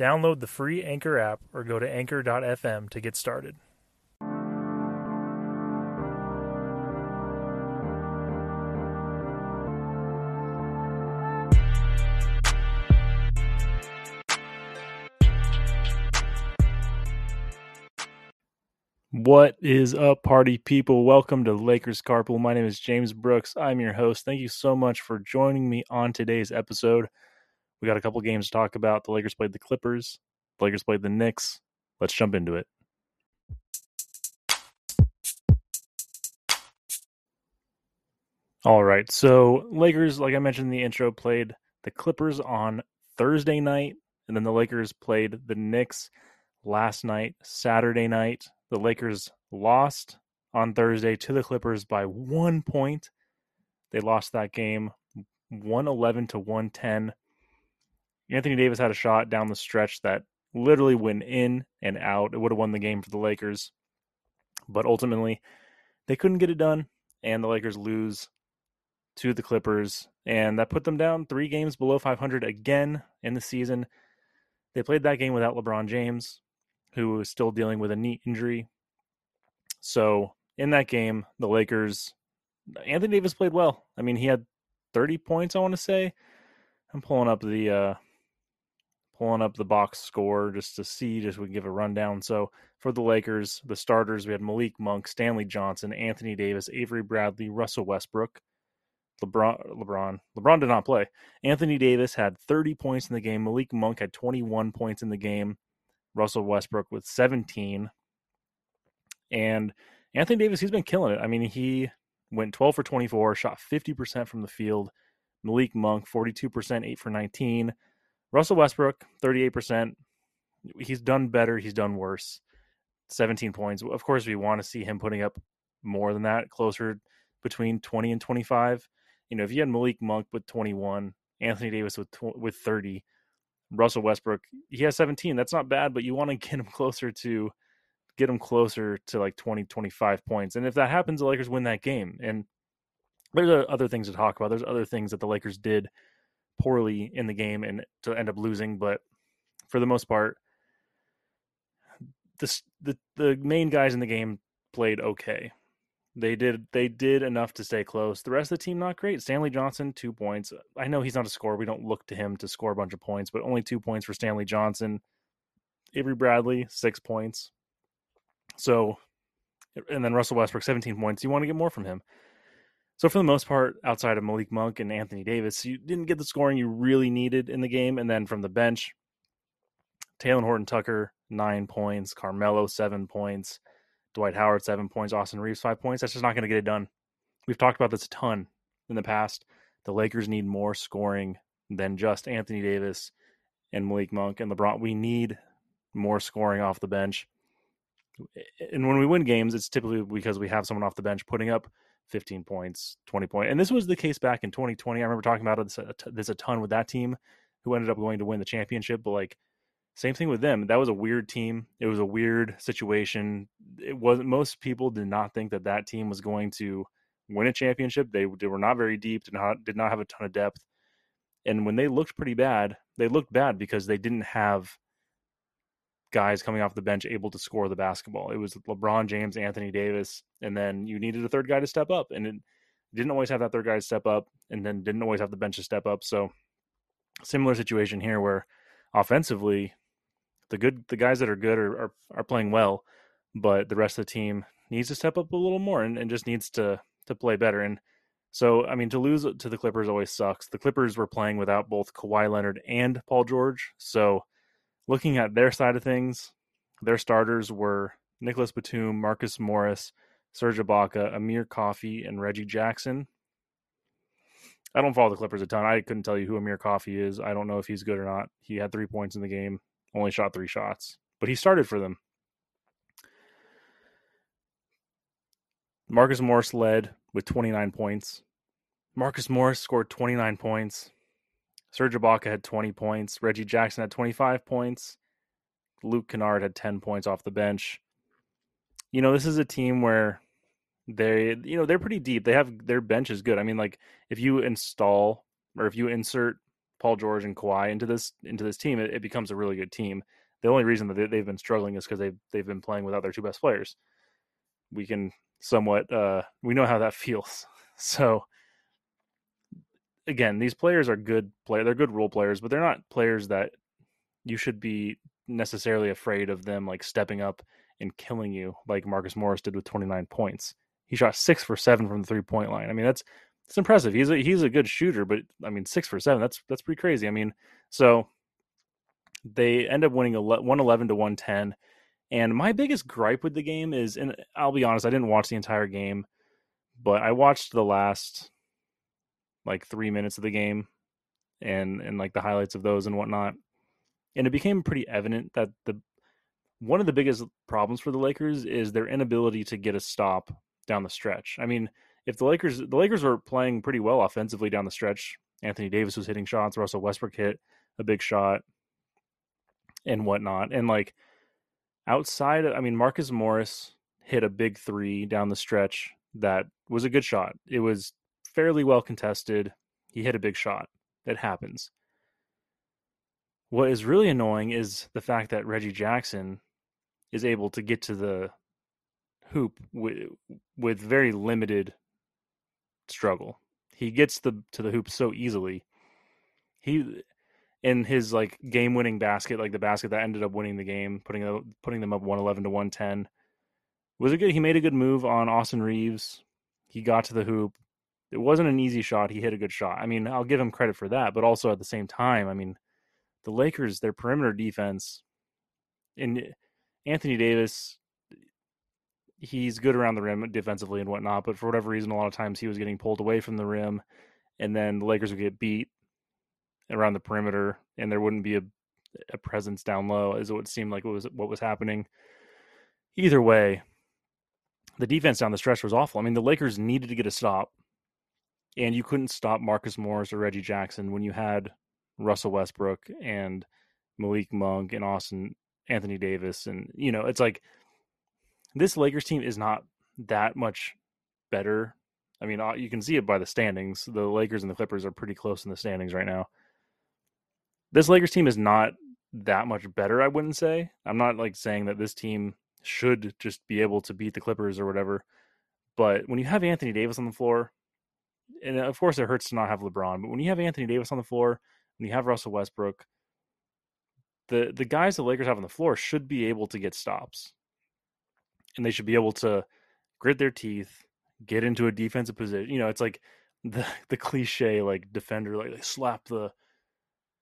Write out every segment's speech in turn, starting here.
Download the free Anchor app or go to anchor.fm to get started. What is up, party people? Welcome to Lakers Carpool. My name is James Brooks. I'm your host. Thank you so much for joining me on today's episode. We got a couple games to talk about. The Lakers played the Clippers, the Lakers played the Knicks. Let's jump into it. All right. So, Lakers, like I mentioned in the intro, played the Clippers on Thursday night, and then the Lakers played the Knicks last night, Saturday night. The Lakers lost on Thursday to the Clippers by one point. They lost that game 111 to 110. Anthony Davis had a shot down the stretch that literally went in and out. It would have won the game for the Lakers. But ultimately, they couldn't get it done, and the Lakers lose to the Clippers. And that put them down three games below 500 again in the season. They played that game without LeBron James who was still dealing with a knee injury. So in that game, the Lakers, Anthony Davis played well. I mean, he had 30 points, I want to say. I'm pulling up the uh, pulling up the box score just to see, just we can give a rundown. So for the Lakers, the starters, we had Malik Monk, Stanley Johnson, Anthony Davis, Avery Bradley, Russell Westbrook, LeBron. LeBron. LeBron did not play. Anthony Davis had 30 points in the game. Malik Monk had 21 points in the game. Russell Westbrook with 17. And Anthony Davis, he's been killing it. I mean, he went 12 for 24, shot 50% from the field. Malik Monk, 42%, 8 for 19. Russell Westbrook, 38%. He's done better, he's done worse. 17 points. Of course, we want to see him putting up more than that, closer between 20 and 25. You know, if you had Malik Monk with 21, Anthony Davis with with 30, Russell Westbrook, he has 17. That's not bad, but you want to get him closer to get him closer to like 20, 25 points. And if that happens, the Lakers win that game. And there's uh, other things to talk about. There's other things that the Lakers did poorly in the game and to end up losing, but for the most part, the the the main guys in the game played okay. They did they did enough to stay close. The rest of the team not great. Stanley Johnson two points. I know he's not a scorer. We don't look to him to score a bunch of points, but only two points for Stanley Johnson. Avery Bradley six points. So, and then Russell Westbrook seventeen points. You want to get more from him. So for the most part, outside of Malik Monk and Anthony Davis, you didn't get the scoring you really needed in the game. And then from the bench, Talen Horton Tucker nine points, Carmelo seven points. Dwight Howard, seven points. Austin Reaves five points. That's just not going to get it done. We've talked about this a ton in the past. The Lakers need more scoring than just Anthony Davis and Malik Monk and LeBron. We need more scoring off the bench. And when we win games, it's typically because we have someone off the bench putting up 15 points, 20 points. And this was the case back in 2020. I remember talking about this a, this a ton with that team who ended up going to win the championship. But like same thing with them. That was a weird team. It was a weird situation. It wasn't. Most people did not think that that team was going to win a championship. They they were not very deep. Did not did not have a ton of depth. And when they looked pretty bad, they looked bad because they didn't have guys coming off the bench able to score the basketball. It was LeBron James, Anthony Davis, and then you needed a third guy to step up. And it didn't always have that third guy to step up, and then didn't always have the bench to step up. So similar situation here where offensively the good the guys that are good are, are, are playing well, but the rest of the team needs to step up a little more and, and just needs to to play better. And so I mean to lose to the Clippers always sucks. The Clippers were playing without both Kawhi Leonard and Paul George. So looking at their side of things, their starters were Nicolas Batum, Marcus Morris, Serge Ibaka, Amir Coffey, and Reggie Jackson. I don't follow the Clippers a ton. I couldn't tell you who Amir Coffey is. I don't know if he's good or not. He had three points in the game, only shot three shots, but he started for them. Marcus Morris led with 29 points. Marcus Morris scored 29 points. Serge Ibaka had 20 points. Reggie Jackson had 25 points. Luke Kennard had 10 points off the bench. You know, this is a team where they, you know, they're pretty deep. They have their bench is good. I mean, like if you install or if you insert Paul George and Kawhi into this into this team, it, it becomes a really good team. The only reason that they, have been struggling is because they've they've been playing without their two best players. We can somewhat uh, we know how that feels. So again, these players are good play. They're good role players, but they're not players that you should be necessarily afraid of them like stepping up and killing you like Marcus Morris did with 29 points. He shot six for seven from the three point line. I mean, that's it's impressive. He's a he's a good shooter, but I mean, six for seven. That's that's pretty crazy. I mean, so they end up winning 111 to 110. And my biggest gripe with the game is, and I'll be honest, I didn't watch the entire game, but I watched the last like three minutes of the game and and like the highlights of those and whatnot. And it became pretty evident that the one of the biggest problems for the Lakers is their inability to get a stop down the stretch. I mean, if the Lakers the Lakers were playing pretty well offensively down the stretch, Anthony Davis was hitting shots, Russell Westbrook hit a big shot and whatnot. And like outside, I mean, Marcus Morris hit a big three down the stretch that was a good shot. It was fairly well contested. He hit a big shot. That happens. What is really annoying is the fact that Reggie Jackson is able to get to the hoop with, with very limited struggle. He gets the to the hoop so easily. He in his like game winning basket, like the basket that ended up winning the game, putting putting them up one eleven to one ten. Was a good. He made a good move on Austin Reaves. He got to the hoop. It wasn't an easy shot. He hit a good shot. I mean, I'll give him credit for that, but also at the same time, I mean, the Lakers, their perimeter defense, and Anthony Davis, he's good around the rim defensively and whatnot, but for whatever reason, a lot of times he was getting pulled away from the rim, and then the Lakers would get beat around the perimeter, and there wouldn't be a, a presence down low, as it would seem like it was what was happening. Either way, the defense down the stretch was awful. I mean, the Lakers needed to get a stop, and you couldn't stop Marcus Morris or Reggie Jackson when you had Russell Westbrook and Malik Monk and Austin Anthony Davis, and you know, it's like this Lakers team is not that much better. I mean, uh, you can see it by the standings. The Lakers and the Clippers are pretty close in the standings right now this Lakers team is not that much better, I wouldn't say. I'm not like saying that this team should just be able to beat the Clippers or whatever. But when you have Anthony Davis on the floor, and uh, of course it hurts to not have LeBron, but when you have Anthony Davis on the floor, and you have Russell Westbrook, the the guys the Lakers have on the floor should be able to get stops. And they should be able to grit their teeth, get into a defensive position. You know, it's like the the cliche like defender like they slap the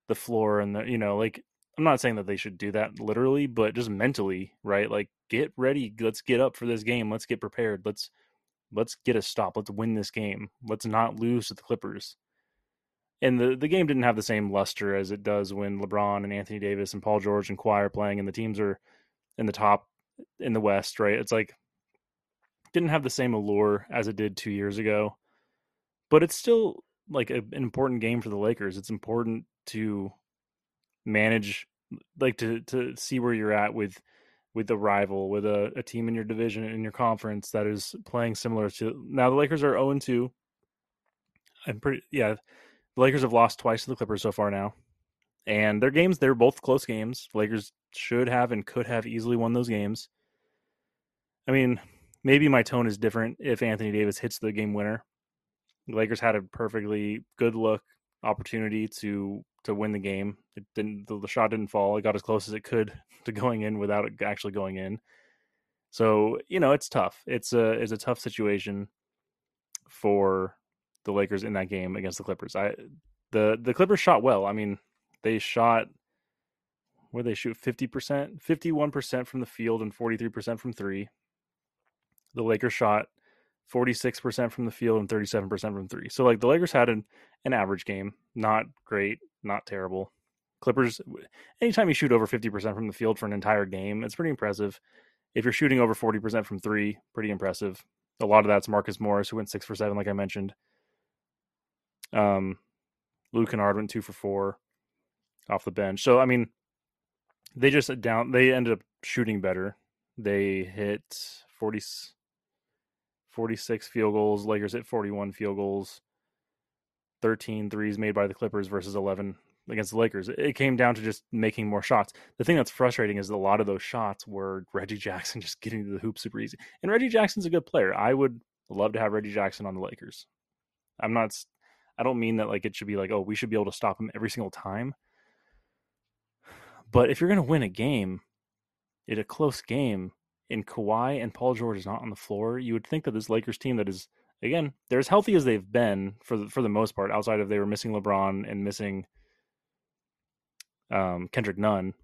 the floor and the you know like i'm not saying that they should do that literally but just mentally right like get ready let's get up for this game let's get prepared let's let's get a stop. Let's win this game. Let's not lose to the clippers. And the, the game didn't have the same luster as it does when lebron and anthony davis and paul george and Kawhi are playing and the teams are in the top in the west right? It's like didn't have the same allure as it did two years ago but it's still like a, an important game for the lakers. It's important to manage like to to see where you're at with with the rival with a, a team in your division in your conference that is playing similar to now the Lakers are 0 2. I'm pretty yeah. The Lakers have lost twice to the Clippers so far now. And their games, they're both close games. Lakers should have and could have easily won those games. I mean, maybe my tone is different if Anthony Davis hits the game winner. The Lakers had a perfectly good look opportunity to to win the game. It didn't the, the shot didn't fall. It got as close as it could to going in without it actually going in. So, you know, it's tough. It's a it's a tough situation for the Lakers in that game against the Clippers. I the the Clippers shot well. I mean, they shot where they shoot 50%, 51% from the field and 43% from 3. The Lakers shot 46% from the field and 37% from 3. So like the Lakers had an an average game, not great, not terrible. Clippers, anytime you shoot over 50% from the field for an entire game, it's pretty impressive. If you're shooting over 40% from three, pretty impressive. A lot of that's Marcus Morris, who went six for seven, like I mentioned. Um, Luke Kennard went two for four off the bench. So I mean, they just down. They ended up shooting better. They hit 40, 46 field goals. Lakers hit 41 field goals. 13 threes made by the Clippers versus 11 against the Lakers. It came down to just making more shots. The thing that's frustrating is a lot of those shots were Reggie Jackson just getting to the hoop super easy. And Reggie Jackson's a good player. I would love to have Reggie Jackson on the Lakers. I'm not I don't mean that like it should be like, oh, we should be able to stop him every single time. But if you're going to win a game, in a close game, in Kawhi and Paul George is not on the floor, you would think that this Lakers team that is again they're as healthy as they've been for the, for the most part, outside of they were missing LeBron and missing um, Kendrick Nunn.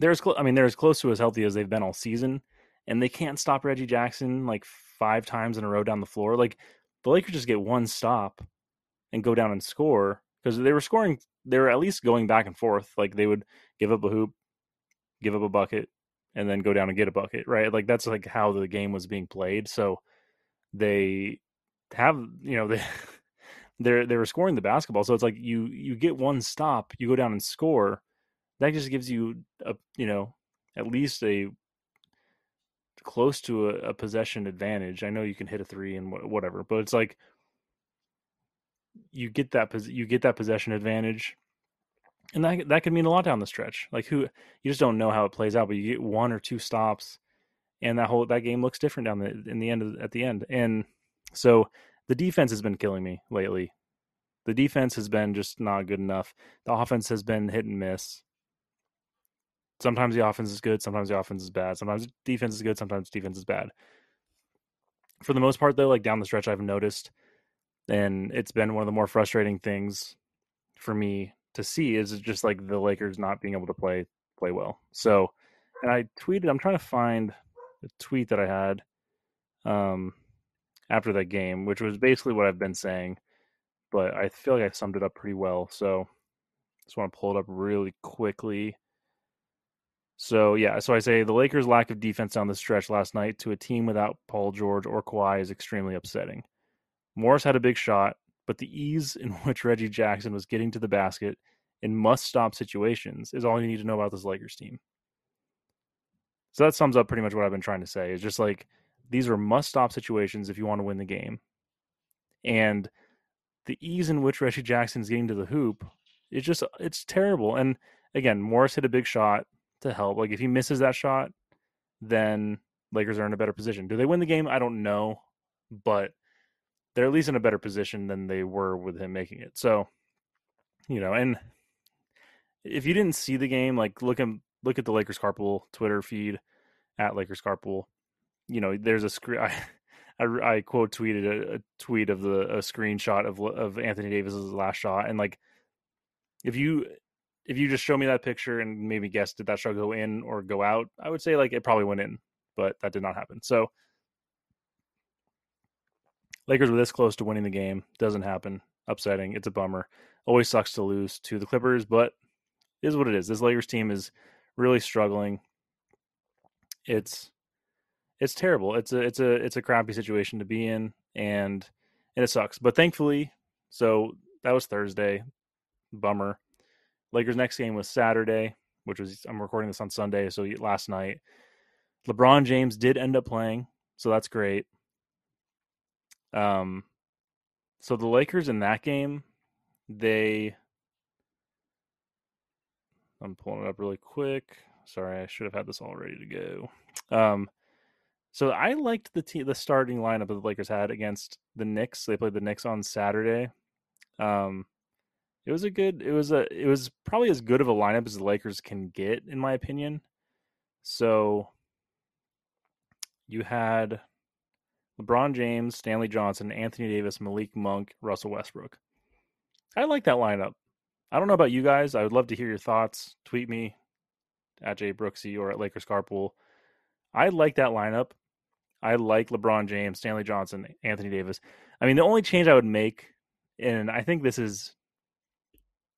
They're as close. I mean, they're as close to as healthy as they've been all season, and they can't stop Reggie Jackson like five times in a row down the floor. Like the Lakers just get one stop and go down and score because they were scoring. They were at least going back and forth. Like they would give up a hoop, give up a bucket, and then go down and get a bucket. Right? Like that's like how the game was being played. So they have you know they they're they were scoring the basketball. So it's like you you get one stop, you go down and score. That just gives you a you know at least a close to a, a possession advantage. I know you can hit a three and whatever, but it's like you get that you get that possession advantage, and that that could mean a lot down the stretch. Like who you just don't know how it plays out, but you get one or two stops, and that whole that game looks different down the in the end of, at the end. And so the defense has been killing me lately. The defense has been just not good enough. The offense has been hit and miss. Sometimes the offense is good, sometimes the offense is bad. Sometimes defense is good, sometimes defense is bad. For the most part, though, like down the stretch, I've noticed and it's been one of the more frustrating things for me to see is just like the Lakers not being able to play play well. So, and I tweeted, I'm trying to find tweet that I had um after that game, which was basically what I've been saying, but I feel like I summed it up pretty well. So, just want to pull it up really quickly. So yeah, so I say the Lakers' lack of defense down the stretch last night to a team without Paul George or Kawhi is extremely upsetting. Morris had a big shot, but the ease in which Reggie Jackson was getting to the basket in must stop situations is all you need to know about this Lakers team. So that sums up pretty much what I've been trying to say. Is just like these are must stop situations if you want to win the game. And the ease in which Reggie Jackson is getting to the hoop, it's just it's terrible. And again, Morris hit a big shot to help. Like if he misses that shot, then Lakers are in a better position. Do they win the game? I don't know, but they're at least in a better position than they were with him making it. So, you know, and if you didn't see the game, like look at look at the Lakers Carpool Twitter feed at Lakers Carpool. You know, there's a screen. I, I, quote tweeted a, a, tweet of the a screenshot of of Anthony Davis's last shot, and like if you if you just show me that picture and maybe guess did that shot go in or go out, I would say like it probably went in, but that did not happen. So Lakers were this close to winning the game. Doesn't happen. Upsetting. It's a bummer. Always sucks to lose to the Clippers, but is what it is. This Lakers team is really struggling. It's it's terrible. It's a it's a it's a crappy situation to be in, and and it sucks. But thankfully, so that was Thursday. Bummer. Lakers next game was Saturday, which was I'm recording this on Sunday, so last night. LeBron James did end up playing, so that's great. Um, so the Lakers in that game, they. I'm pulling it up really quick. Sorry, I should have had this all ready to go. Um, so I liked the team, the starting lineup that the Lakers had against the Knicks. They played the Knicks on Saturday. Um, it was a good. It was a. It was probably as good of a lineup as the Lakers can get, in my opinion. So you had LeBron James, Stanley Johnson, Anthony Davis, Malik Monk, Russell Westbrook. I like that lineup. I don't know about you guys. I would love to hear your thoughts. Tweet me at Jay Brooksy or at Lakers Carpool. I like that lineup. I like LeBron James, Stanley Johnson, Anthony Davis. I mean, the only change I would make, and I think this is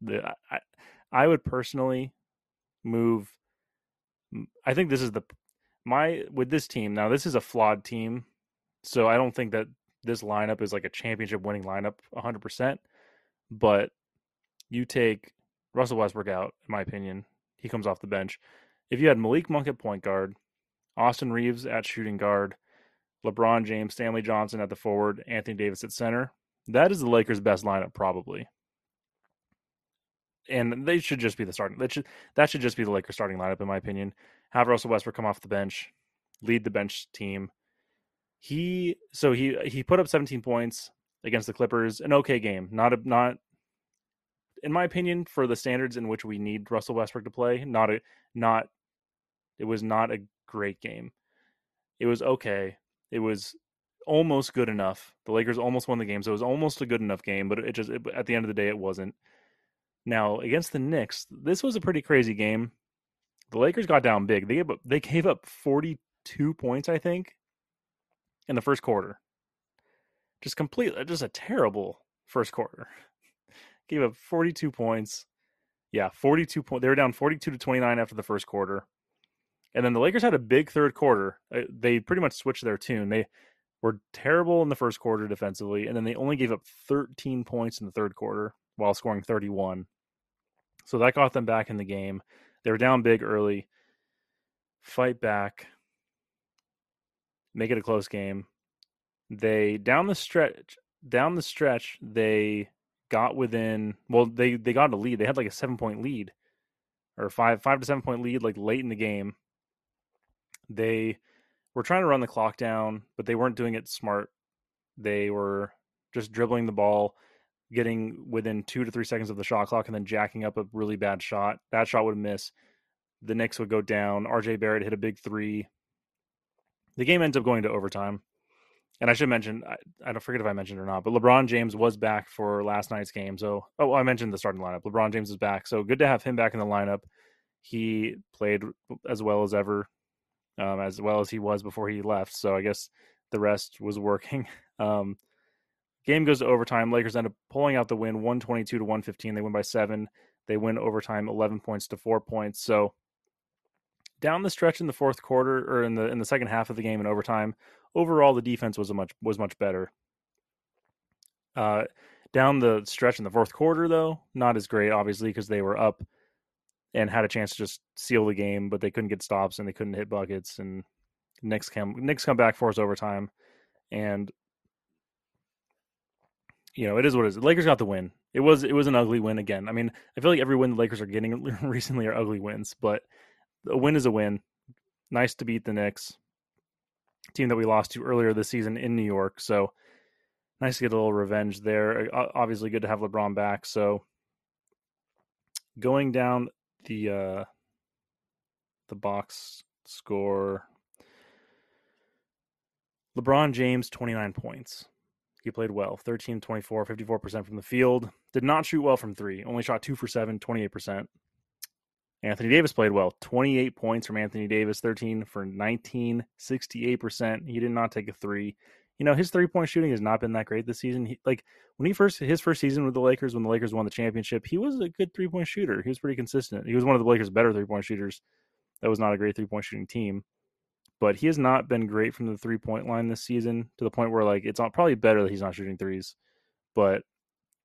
the I, I would personally move. I think this is the my with this team now. This is a flawed team So I don't think that this lineup is like a championship winning lineup 100%. But you take Russell Westbrook out, in my opinion, he comes off the bench. If you had Malik Monk at point guard, Austin Reaves at shooting guard, LeBron James, Stanley Johnson at the forward, Anthony Davis at center, that is the Lakers' best lineup, probably. And they should just be the starting. That should that should just be the Lakers' starting lineup, in my opinion. Have Russell Westbrook come off the bench, lead the bench team. He so he he put up 17 points against the Clippers, an okay game, not a not in my opinion for the standards in which we need Russell Westbrook to play. Not a not it was not a great game. It was okay. It was almost good enough. The Lakers almost won the game, so it was almost a good enough game. But it just it, at the end of the day, it wasn't. Now against the Knicks, this was a pretty crazy game. The Lakers got down big. They gave up, they gave up 42 points, I think, in the first quarter. Just complete, just a terrible first quarter. Gave up 42 points. Yeah, 42 points. They were down 42 to 29 after the first quarter. And then the Lakers had a big third quarter. Uh, they pretty much switched their tune. They were terrible in the first quarter defensively, and then they only gave up 13 points in the third quarter while scoring 31. So that got them back in the game. They were down big early. Fight back. Make it a close game. They down the stretch down the stretch they got within well they they got a lead. They had like a 7 point lead or 5 5 to 7 point lead like late in the game they were trying to run the clock down, but they weren't doing it smart. They were just dribbling the ball, getting within two to three seconds of the shot clock, and then jacking up a really bad shot. That shot would miss. The Knicks would go down. RJ Barrett hit a big three. The game ends up going to overtime. And I should mention, I, I don't forget if I mentioned or not, but LeBron James was back for last night's game. So, oh, I mentioned the starting lineup. LeBron James is back. So good to have him back in the lineup. He played as well as ever um, as well as he was before he left. So I guess the rest was working. Um, game goes to overtime. Lakers end up pulling out the win, 122 to 115. They win by seven. They win overtime, 11 points to four points. So down the stretch in the fourth quarter or in the in the second half of the game in overtime, overall the defense was a much was much better. Uh, down the stretch in the fourth quarter, though, not as great, obviously, because they were up and had a chance to just seal the game, but they couldn't get stops and they couldn't hit buckets. And Knicks come Knicks come back for us overtime, and you know it is what it is. The Lakers got the win. It was it was an ugly win again. I mean, I feel like every win the Lakers are getting recently are ugly wins, but a win is a win. Nice to beat the Knicks, team that we lost to earlier this season in New York. So nice to get a little revenge there. Obviously, good to have LeBron back. So going down the uh the box score LeBron James 29 points. He played well. 13 24, 54% from the field. Did not shoot well from 3. Only shot 2 for 7, 28%. Anthony Davis played well. 28 points from Anthony Davis, 13 for 19, 68%. He did not take a 3 you know his three point shooting has not been that great this season. He, like when he first his first season with the Lakers, when the Lakers won the championship, he was a good three point shooter. He was pretty consistent. He was one of the Lakers' better three point shooters. That was not a great three point shooting team, but he has not been great from the three point line this season to the point where like it's probably better that he's not shooting threes. But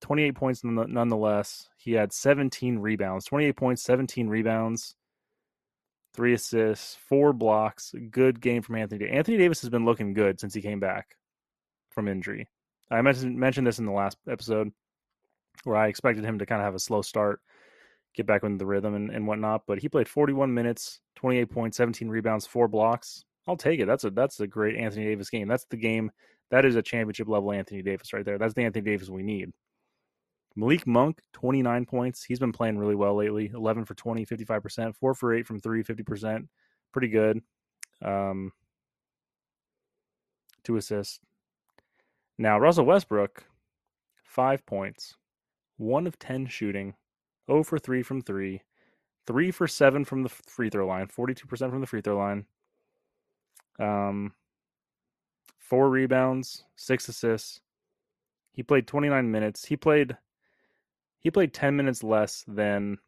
28 points nonetheless. He had 17 rebounds, 28 points, 17 rebounds, three assists, four blocks. Good game from Anthony. Davis. Anthony Davis has been looking good since he came back from injury. I mentioned mentioned this in the last episode where I expected him to kind of have a slow start, get back into the rhythm and, and whatnot. But he played 41 minutes, 28 points, 17 rebounds, four blocks. I'll take it. That's a that's a great Anthony Davis game. That's the game. That is a championship level Anthony Davis right there. That's the Anthony Davis we need. Malik Monk, 29 points. He's been playing really well lately. 11 for 20, 55%. 4 for 8 from 3, 50%. Pretty good. Um, two assists. Now, Russell Westbrook, five points, one of 10 shooting, 0 for 3 from 3, 3 for 7 from the free throw line, 42% from the free throw line, um, four rebounds, six assists. He played 29 minutes. He played he played 10 minutes less than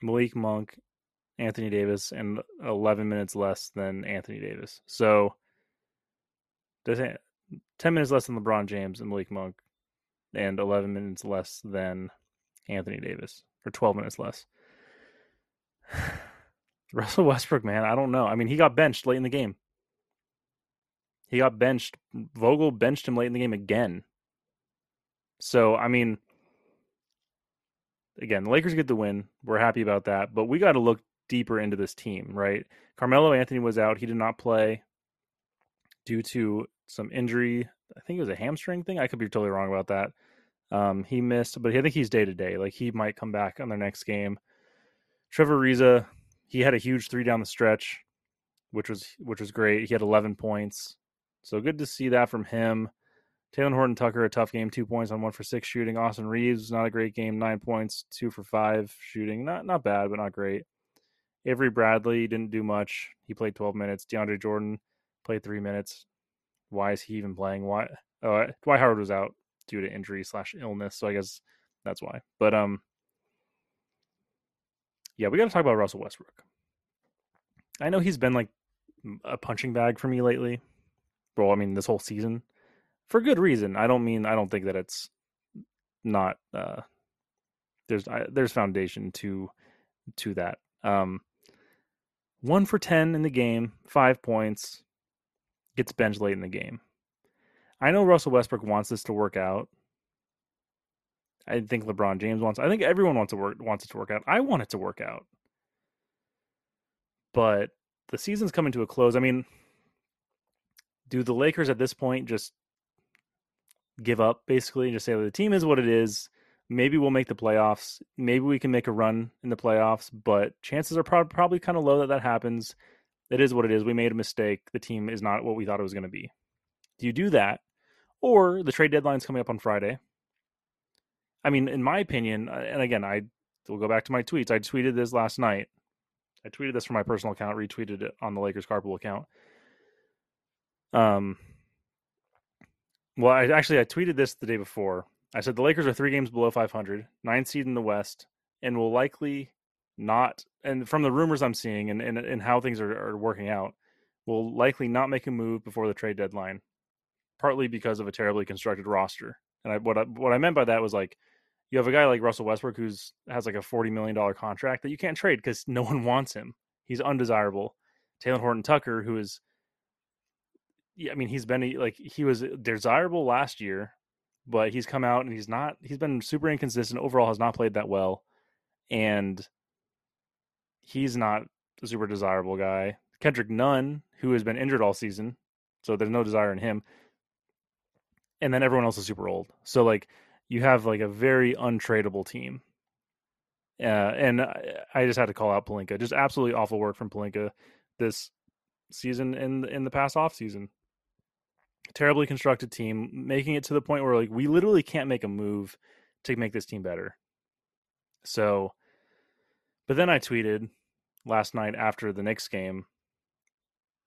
Malik Monk, Anthony Davis, and 11 minutes less than Anthony Davis. So 10 minutes less than LeBron James and Malik Monk, and 11 minutes less than Anthony Davis, or 12 minutes less. Russell Westbrook, man, I don't know. I mean, he got benched late in the game. He got benched. Vogel benched him late in the game again. So, I mean, again, the Lakers get the win. We're happy about that, but we got to look deeper into this team, right? Carmelo Anthony was out. He did not play due to some injury. I think it was a hamstring thing. I could be totally wrong about that. Um, he missed, but I think he's day to day. Like he might come back on their next game. Trevor Ariza, he had a huge three down the stretch, which was which was great. He had 11 points, so good to see that from him. Talen Horton Tucker, a tough game, two points on one for six shooting. Austin Reaves, not a great game, nine points, two for five shooting. Not not bad, but not great. Avery Bradley didn't do much. He played 12 minutes. DeAndre Jordan played three minutes. Why is he even playing? Why? Oh, Dwight Howard was out due to injury slash illness, so I guess that's why. But um, yeah, we got to talk about Russell Westbrook. I know he's been like a punching bag for me lately. Well, I mean, this whole season for good reason. I don't mean I don't think that it's not uh there's I, there's foundation to to that. Um 1 for 10 in the game, 5 points, gets benched late in the game. I know Russell Westbrook wants this to work out. I think LeBron James wants. I think everyone wants to work wants it to work out. I want it to work out. But the season's coming to a close. I mean, do the Lakers at this point just give up basically and just say the team is what it is. Maybe we'll make the playoffs. Maybe we can make a run in the playoffs, but chances are pro- probably kind of low that that happens. It is what it is. We made a mistake. The team is not what we thought it was going to be. Do you do that? Or the trade deadline's coming up on Friday. I mean, in my opinion, uh, and again, I will go back to my tweets. I tweeted this last night. I tweeted this from my personal account, retweeted it on the Lakers Carpool account. Um, well, I actually I tweeted this the day before. I said the Lakers are three games below 500, nine seed in the West, and will likely not. And from the rumors I'm seeing and and, and how things are, are working out, will likely not make a move before the trade deadline, partly because of a terribly constructed roster. And I, what I, what I meant by that was like you have a guy like Russell Westbrook who's has like a forty million dollar contract that you can't trade because no one wants him. He's undesirable. Talen Horton Tucker, who is I mean, he's been like he was desirable last year, but he's come out and he's not. He's been super inconsistent. Overall, has not played that well, and he's not a super desirable guy. Kendrick Nunn, who has been injured all season, so there's no desire in him. And then everyone else is super old. So like you have like a very untradeable team. Uh, and I just had to call out Pelinka. Just absolutely awful work from Pelinka this season in in the past off season terribly constructed team, making it to the point where like we literally can't make a move to make this team better. So, but then I tweeted last night after the Knicks game.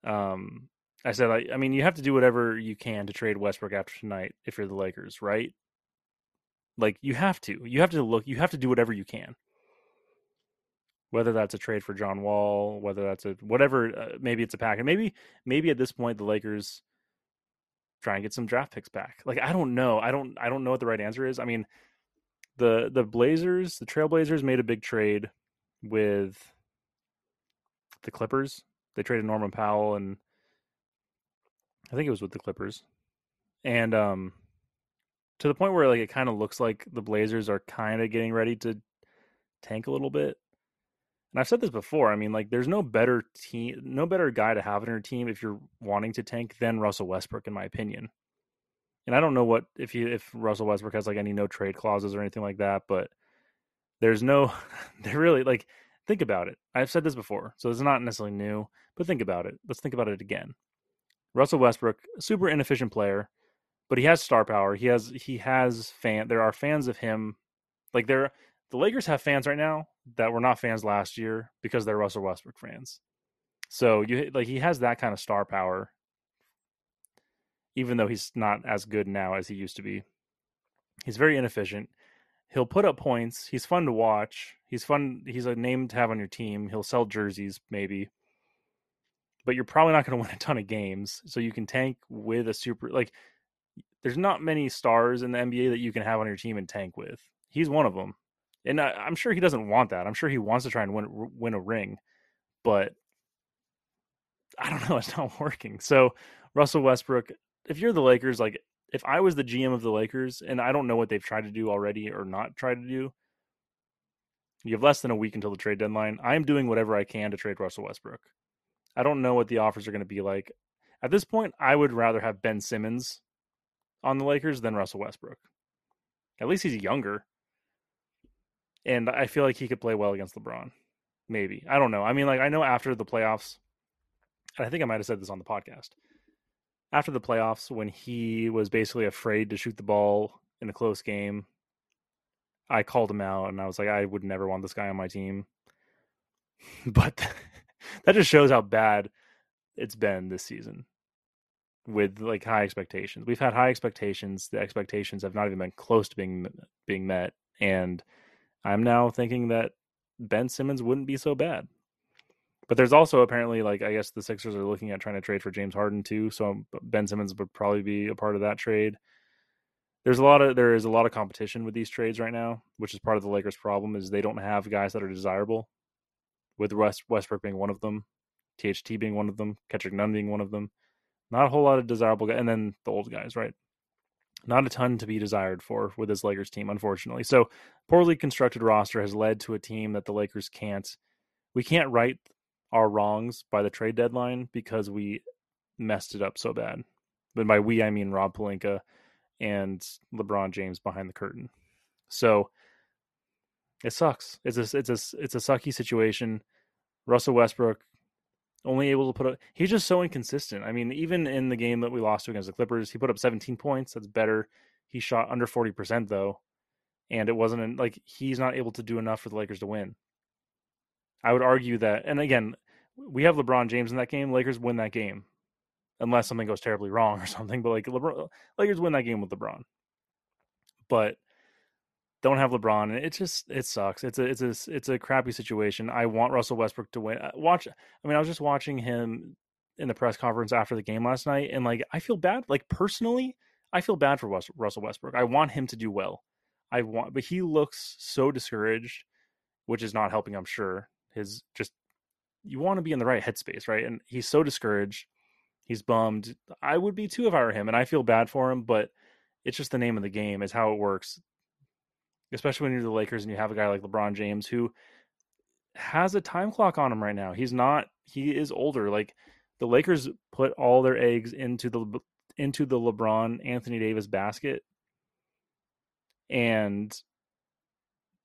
Um, I said, I, I mean, you have to do whatever you can to trade Westbrook after tonight if you're the Lakers, right? Like you have to, you have to look, you have to do whatever you can. Whether that's a trade for John Wall, whether that's a whatever, uh, maybe it's a pack, and maybe maybe at this point the Lakers try and get some draft picks back. Like I don't know. I don't I don't know what the right answer is. I mean, the the Blazers, the Trailblazers made a big trade with the Clippers. They traded Norman Powell and I think it was with the Clippers. And um to the point where like it kind of looks like the Blazers are kind of getting ready to tank a little bit and I've said this before. I mean, like, there's no better team, no better guy to have in your team if you're wanting to tank than Russell Westbrook, in my opinion. And I don't know what if he if Russell Westbrook has like any no trade clauses or anything like that, but there's no, they're really like, think about it. I've said this before, so it's not necessarily new, but think about it. Let's think about it again. Russell Westbrook, super inefficient player, but he has star power. He has he has fan. There are fans of him, like there. The Lakers have fans right now that were not fans last year because they're Russell Westbrook fans. So you like he has that kind of star power, even though he's not as good now as he used to be. He's very inefficient. He'll put up points. He's fun to watch. He's fun. He's a name to have on your team. He'll sell jerseys, maybe. but you're probably not going to win a ton of games. So you can tank with a super like. There's not many stars in the NBA that you can have on your team and tank with. He's one of them, and I, I'm sure he doesn't want that. I'm sure he wants to try and win win a ring, but I don't know. It's not working. So Russell Westbrook, if you're the Lakers, like if I was the GM of the Lakers, and I don't know what they've tried to do already or not tried to do, you have less than a week until the trade deadline. I am doing whatever I can to trade Russell Westbrook. I don't know what the offers are going to be like. At this point, I would rather have Ben Simmons on the Lakers than Russell Westbrook. At least he's younger. And I feel like he could play well against LeBron. Maybe. I don't know. I mean, like, I know after the playoffs, and I think I might have said this on the podcast. After the playoffs, when he was basically afraid to shoot the ball in a close game, I called him out and I was like, I would never want this guy on my team. But that just shows how bad it's been this season with like high expectations. We've had high expectations. The expectations have not even been close to being being met, and I'm now thinking that Ben Simmons wouldn't be so bad. But there's also apparently like I guess the Sixers are looking at trying to trade for James Harden too, so um, Ben Simmons would probably be a part of that trade. There's a lot of there is a lot of competition with these trades right now, which is part of the Lakers' problem is they don't have guys that are desirable. With West Westbrook being one of them, THT being one of them, Kendrick Nunn being one of them, not a whole lot of desirable guys, and then the old guys, right? Not a ton to be desired for with this Lakers team, unfortunately. So, poorly constructed roster has led to a team that the Lakers can't. We can't right our wrongs by the trade deadline because we messed it up so bad. But by we, I mean Rob Pelinka and LeBron James behind the curtain. So it sucks. It's a it's a it's a sucky situation. Russell Westbrook only able to put up. He's just so inconsistent. I mean, even in the game that we lost to against the Clippers, he put up 17 points. That's better. He shot under 40 percent though, and it wasn't like he's not able to do enough for the Lakers to win. I would argue that, and again, we have LeBron James in that game. Lakers win that game, unless something goes terribly wrong or something. But like LeBron, Lakers win that game with LeBron. But don't have LeBron. It just it sucks. It's a it's a it's a crappy situation. I want Russell Westbrook to win. Uh, watch. I mean, I was just watching him in the press conference after the game last night, and like I feel bad. Like personally, I feel bad for Russell Westbrook. I want him to do well. I want, but he looks so discouraged, which is not helping. I'm sure his just you want to be in the right headspace, right? And he's so discouraged. He's bummed. I would be too if I were him, and I feel bad for him, but it's just the name of the game is how it works. Especially when you're the Lakers and you have a guy like LeBron James who has a time clock on him right now. He's not he is older. Like the Lakers put all their eggs into the into the LeBron Anthony Davis basket and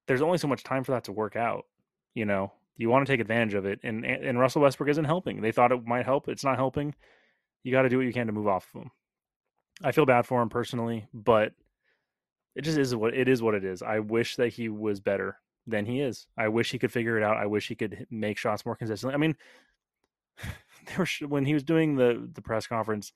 there's only so much time for that to work out, you know you want to take advantage of it, and and Russell Westbrook isn't helping. They thought it might help. It's not helping. You got to do what you can to move off of him. I feel bad for him personally, but it just is what it is. What it is. I wish that he was better than he is. I wish he could figure it out. I wish he could make shots more consistently. I mean, there when he was doing the the press conference,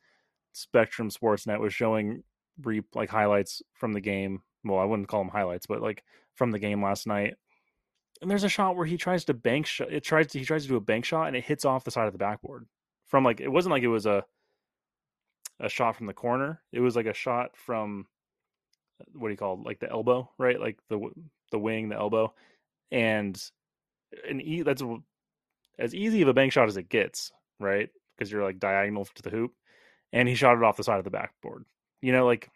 Spectrum Sportsnet was showing re like highlights from the game. Well, I wouldn't call them highlights, but like from the game last night and there's a shot where he tries to bank shot. It tries to he tries to do a bank shot and it hits off the side of the backboard from like it wasn't like it was a a shot from the corner. It was like a shot from what do you call it? like the elbow, right? Like the the wing, the elbow, and an e that's as easy of a bank shot as it gets, right? Because you're like diagonal to the hoop, and he shot it off the side of the backboard. You know, like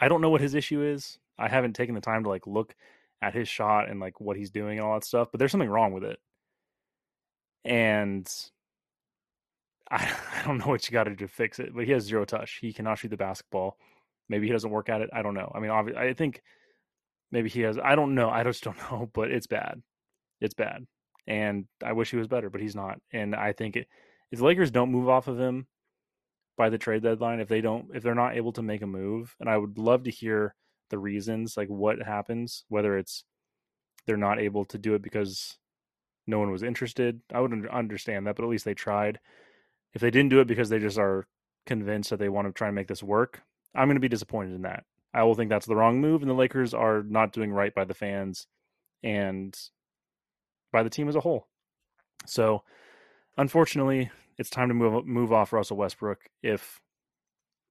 I don't know what his issue is. I haven't taken the time to like look at his shot and like what he's doing and all that stuff, but there's something wrong with it. And I, I don't know what you got to do to fix it, but he has zero touch. He cannot shoot the basketball. Maybe he doesn't work at it. I don't know. I mean, obviously, I think maybe he has. I don't know. I just don't know, but it's bad. It's bad. And I wish he was better, but he's not. And I think it, if the Lakers don't move off of him by the trade deadline, if they don't, if they're not able to make a move, and I would love to hear the reasons, like what happens, whether it's they're not able to do it because no one was interested. I wouldn't understand that, but at least they tried. If they didn't do it because they just are convinced that they want to try and make this work, I'm going to be disappointed in that. I will think that's the wrong move, and the Lakers are not doing right by the fans and by the team as a whole. So, unfortunately, it's time to move move off Russell Westbrook if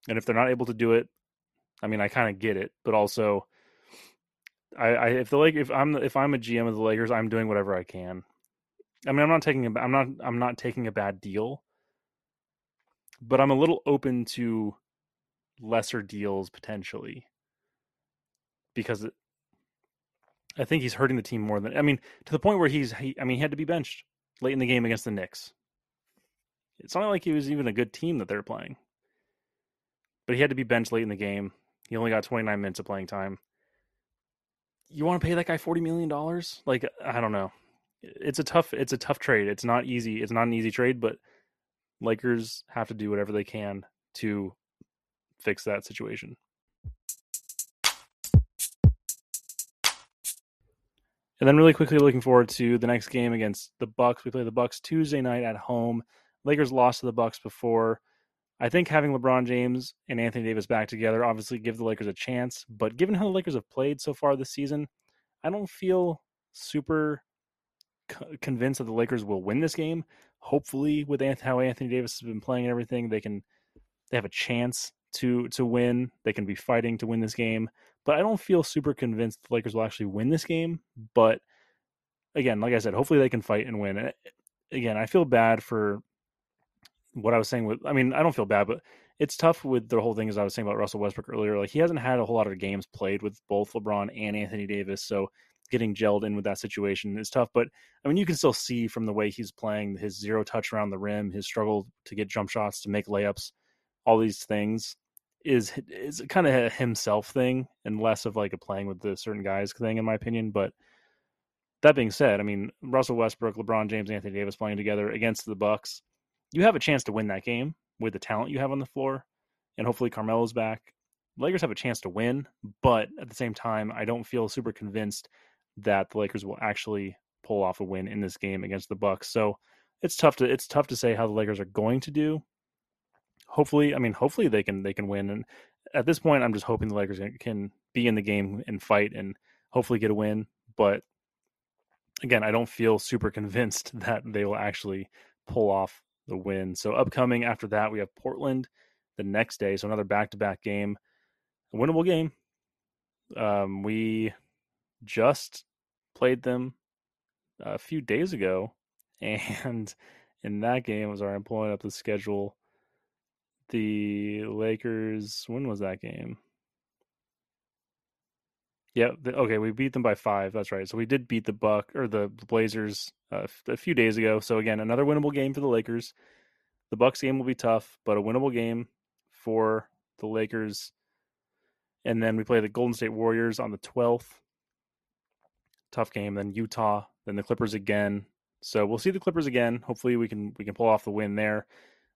and if they're not able to do it, I mean I kind of get it, but also I, I if the like if I'm if I'm a GM of the Lakers, I'm doing whatever I can. I mean I'm not taking a I'm not I'm not taking a bad deal, but I'm a little open to lesser deals potentially because I think he's hurting the team more than I mean to the point where he's he, I mean he had to be benched late in the game against the Knicks. It's not like he was even a good team that they're playing. But he had to be benched late in the game. He only got 29 minutes of playing time. You want to pay that guy 40 million dollars? Like I don't know. It's a tough it's a tough trade. It's not easy. It's not an easy trade, but Lakers have to do whatever they can to fix that situation. And then really quickly looking forward to the next game against the Bucks. We play the Bucks Tuesday night at home. Lakers lost to the Bucks before. I think having LeBron James and Anthony Davis back together obviously give the Lakers a chance, but given how the Lakers have played so far this season, I don't feel super convinced that the Lakers will win this game. Hopefully, with how Anthony Davis has been playing and everything, they can they have a chance to to win. They can be fighting to win this game but I don't feel super convinced the Lakers will actually win this game. But again, like I said, hopefully they can fight and win. And again, I feel bad for what I was saying with. I mean, I don't feel bad, but it's tough with the whole thing as I was saying about Russell Westbrook earlier. Like he hasn't had a whole lot of games played with both LeBron and Anthony Davis, so getting gelled in with that situation is tough. But I mean, you can still see from the way he's playing his zero touch around the rim, his struggle to get jump shots, to make layups, all these things is is kind of a himself thing and less of like a playing with the certain guys thing in my opinion but that being said i mean russell westbrook lebron james anthony davis playing together against the bucks you have a chance to win that game with the talent you have on the floor and hopefully carmelo's back. Lakers have a chance to win but at the same time i don't feel super convinced that the lakers will actually pull off a win in this game against the bucks so it's tough to it's tough to say how the lakers are going to do hopefully, I mean, hopefully they can they can win. And at this point, I'm just hoping the Lakers can be in the game and fight and hopefully get a win. But again, I don't feel super convinced that they will actually pull off the win. So upcoming after that, we have Portland the next day. So another back to back game, a winnable game. Um, we just played them a few days ago, and in that game was I'm pulling up the schedule the Lakers. When was that game? Yeah. The, okay, we beat them by five. That's right. So we did beat the Buck or the Blazers uh, a few days ago. So again, another winnable game for the Lakers. The Bucks game will be tough, but a winnable game for the Lakers. And then we play the Golden State Warriors on the 12th. Tough game. Then Utah. Then the Clippers again. So we'll see the Clippers again. Hopefully we can we can pull off the win there.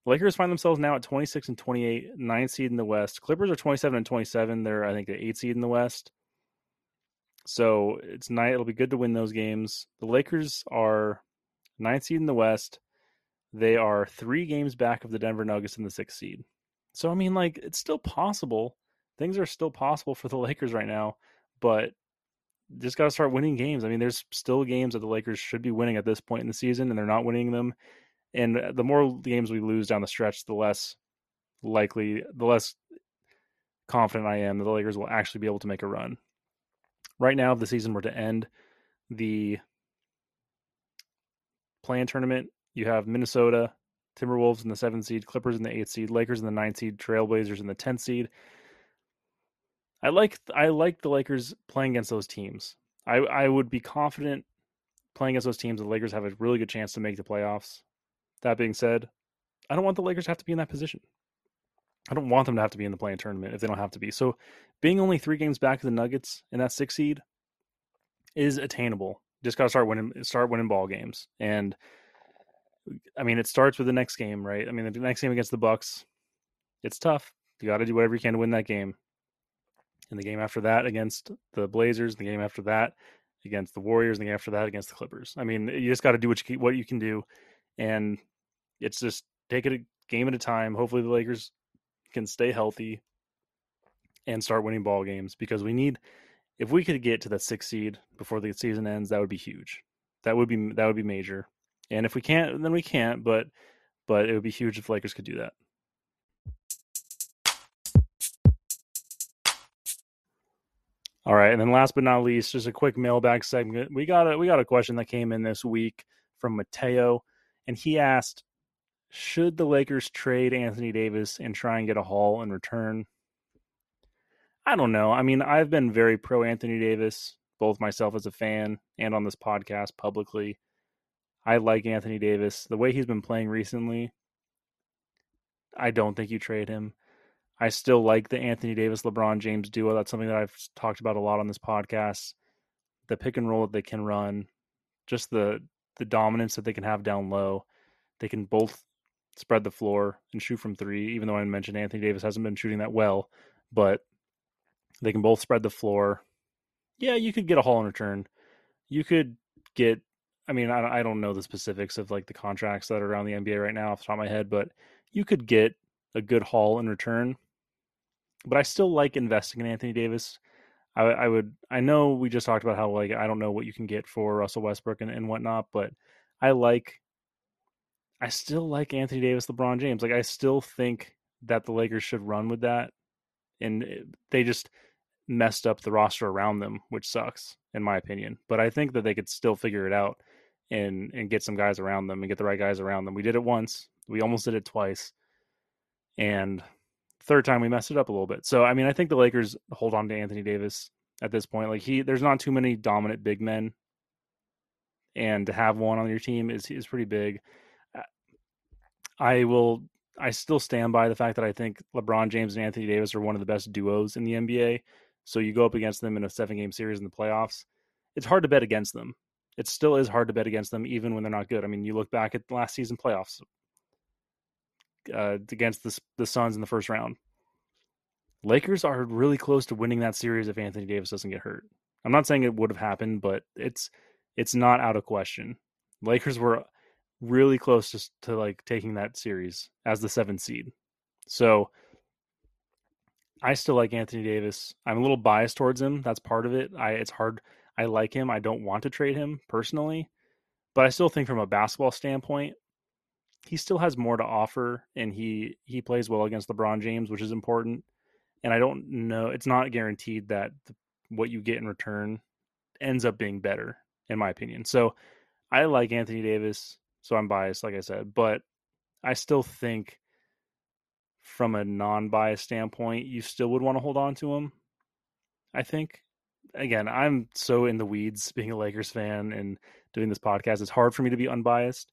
Lakers find themselves now at 26 and 28, nine seed in the West. Clippers are 27 and 27. They're, I think, the eight seed in the West. So it's night. It'll be good to win those games. The Lakers are nine seed in the West. They are three games back of the Denver Nuggets in the sixth seed. So I mean, like, it's still possible. Things are still possible for the Lakers right now, but just got to start winning games. I mean, there's still games that the Lakers should be winning at this point in the season, and they're not winning them. And the more games we lose down the stretch, the less likely, the less confident I am that the Lakers will actually be able to make a run. Right now, if the season were to end, the play-in tournament, you have Minnesota, Timberwolves in the seventh seed, Clippers in the eighth seed, Lakers in the ninth seed, Trailblazers in the tenth seed. I like I like the Lakers playing against those teams. I I would be confident playing against those teams. The Lakers have a really good chance to make the playoffs. That being said, I don't want the Lakers to have to be in that position. I don't want them to have to be in the play-in tournament if they don't have to be. So being only three games back of the Nuggets in that six seed is attainable. Just gotta start winning start winning ball games. And I mean it starts with the next game, right? I mean the next game against the Bucks, it's tough. You gotta do whatever you can to win that game. And the game after that against the Blazers, the game after that against the Warriors, and the game after that against the Clippers. I mean, you just got to do what you what you can do, and it's just take it a game at a time. Hopefully, the Lakers can stay healthy and start winning ball games because we need. If we could get to that six seed before the season ends, that would be huge. That would be that would be major. And if we can't, then we can't. But but it would be huge if Lakers could do that. All right, and then last but not least, just a quick mailbag segment. We got a we got a question that came in this week from Mateo, and he asked, "Should the Lakers trade Anthony Davis and try and get a haul in return?" I don't know. I mean, I've been very pro Anthony Davis, both myself as a fan and on this podcast publicly. I like Anthony Davis. The way he's been playing recently, I don't think you trade him. I still like the Anthony Davis LeBron James duo. That's something that I've talked about a lot on this podcast. The pick and roll that they can run, just the the dominance that they can have down low. They can both spread the floor and shoot from three, even though I mentioned Anthony Davis hasn't been shooting that well, but they can both spread the floor. Yeah, you could get a haul in return. You could get I mean, I, I don't know the specifics of like the contracts that are around the NBA right now off the top of my head, but you could get a good haul in return. But I still like investing in Anthony Davis. I, I would. I know we just talked about how like I don't know what you can get for Russell Westbrook and, and whatnot, but I like. I still like Anthony Davis, LeBron James. Like I still think that the Lakers should run with that, and eh, they just messed up the roster around them, which sucks in my opinion. But I think that they could still figure it out and and get some guys around them and get the right guys around them. We did it once. We almost did it twice. And third time we messed it up a little bit. So I mean, I think the Lakers hold on to Anthony Davis at this point. Like he there's not too many dominant big men. And to have one on your team is is pretty big. I will I still stand by the fact that I think LeBron James and Anthony Davis are one of the best duos in the NBA. So you go up against them in a seven game series in the playoffs. It's hard to bet against them. It still is hard to bet against them, even when they're not good. I mean, you look back at last season playoffs uh, against the the Suns in the first round. Lakers are really close to winning that series if Anthony Davis doesn't get hurt. I'm not saying it would have happened, but it's it's not out of question. Lakers were really close to, to like taking that series as the seventh seed. So I still like Anthony Davis. I'm a little biased towards him. That's part of it. I it's hard. I like him. I don't want to trade him personally, but I still think from a basketball standpoint, he still has more to offer, and he he plays well against LeBron James, which is important. And I don't know. It's not guaranteed that the, what you get in return ends up being better, in my opinion. So I like Anthony Davis. So I'm biased, like I said, but I still think from a non-biased standpoint, you still would want to hold on to him. I think. Again, I'm so in the weeds being a Lakers fan and doing this podcast. It's hard for me to be unbiased.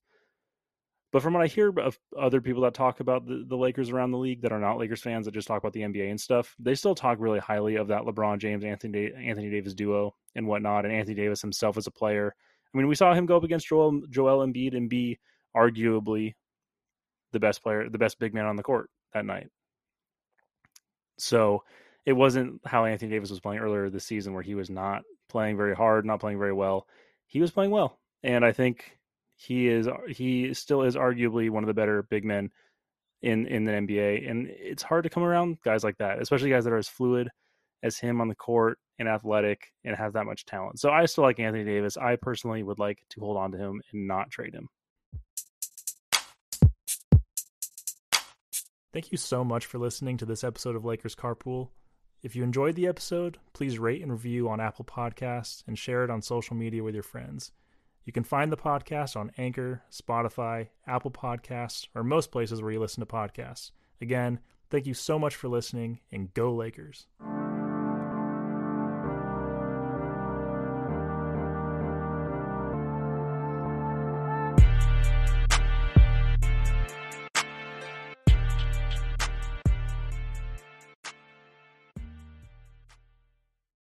But from what I hear of other people that talk about the, the Lakers around the league that are not Lakers fans that just talk about the NBA and stuff, they still talk really highly of that LeBron James Anthony Anthony Davis duo and whatnot, and Anthony Davis himself as a player. I mean, we saw him go up against Joel Joel Embiid and be arguably the best player, the best big man on the court that night. So it wasn't how Anthony Davis was playing earlier this season, where he was not playing very hard, not playing very well. He was playing well, and I think he is he still is arguably one of the better big men in in the NBA. And it's hard to come around guys like that, especially guys that are as fluid as him on the court and athletic and has that much talent. So I still like Anthony Davis. I personally would like to hold on to him and not trade him. Thank you so much for listening to this episode of Lakers Carpool. If you enjoyed the episode, please rate and review on Apple Podcasts and share it on social media with your friends. You can find the podcast on Anchor, Spotify, Apple Podcasts, or most places where you listen to podcasts. Again, thank you so much for listening and go Lakers.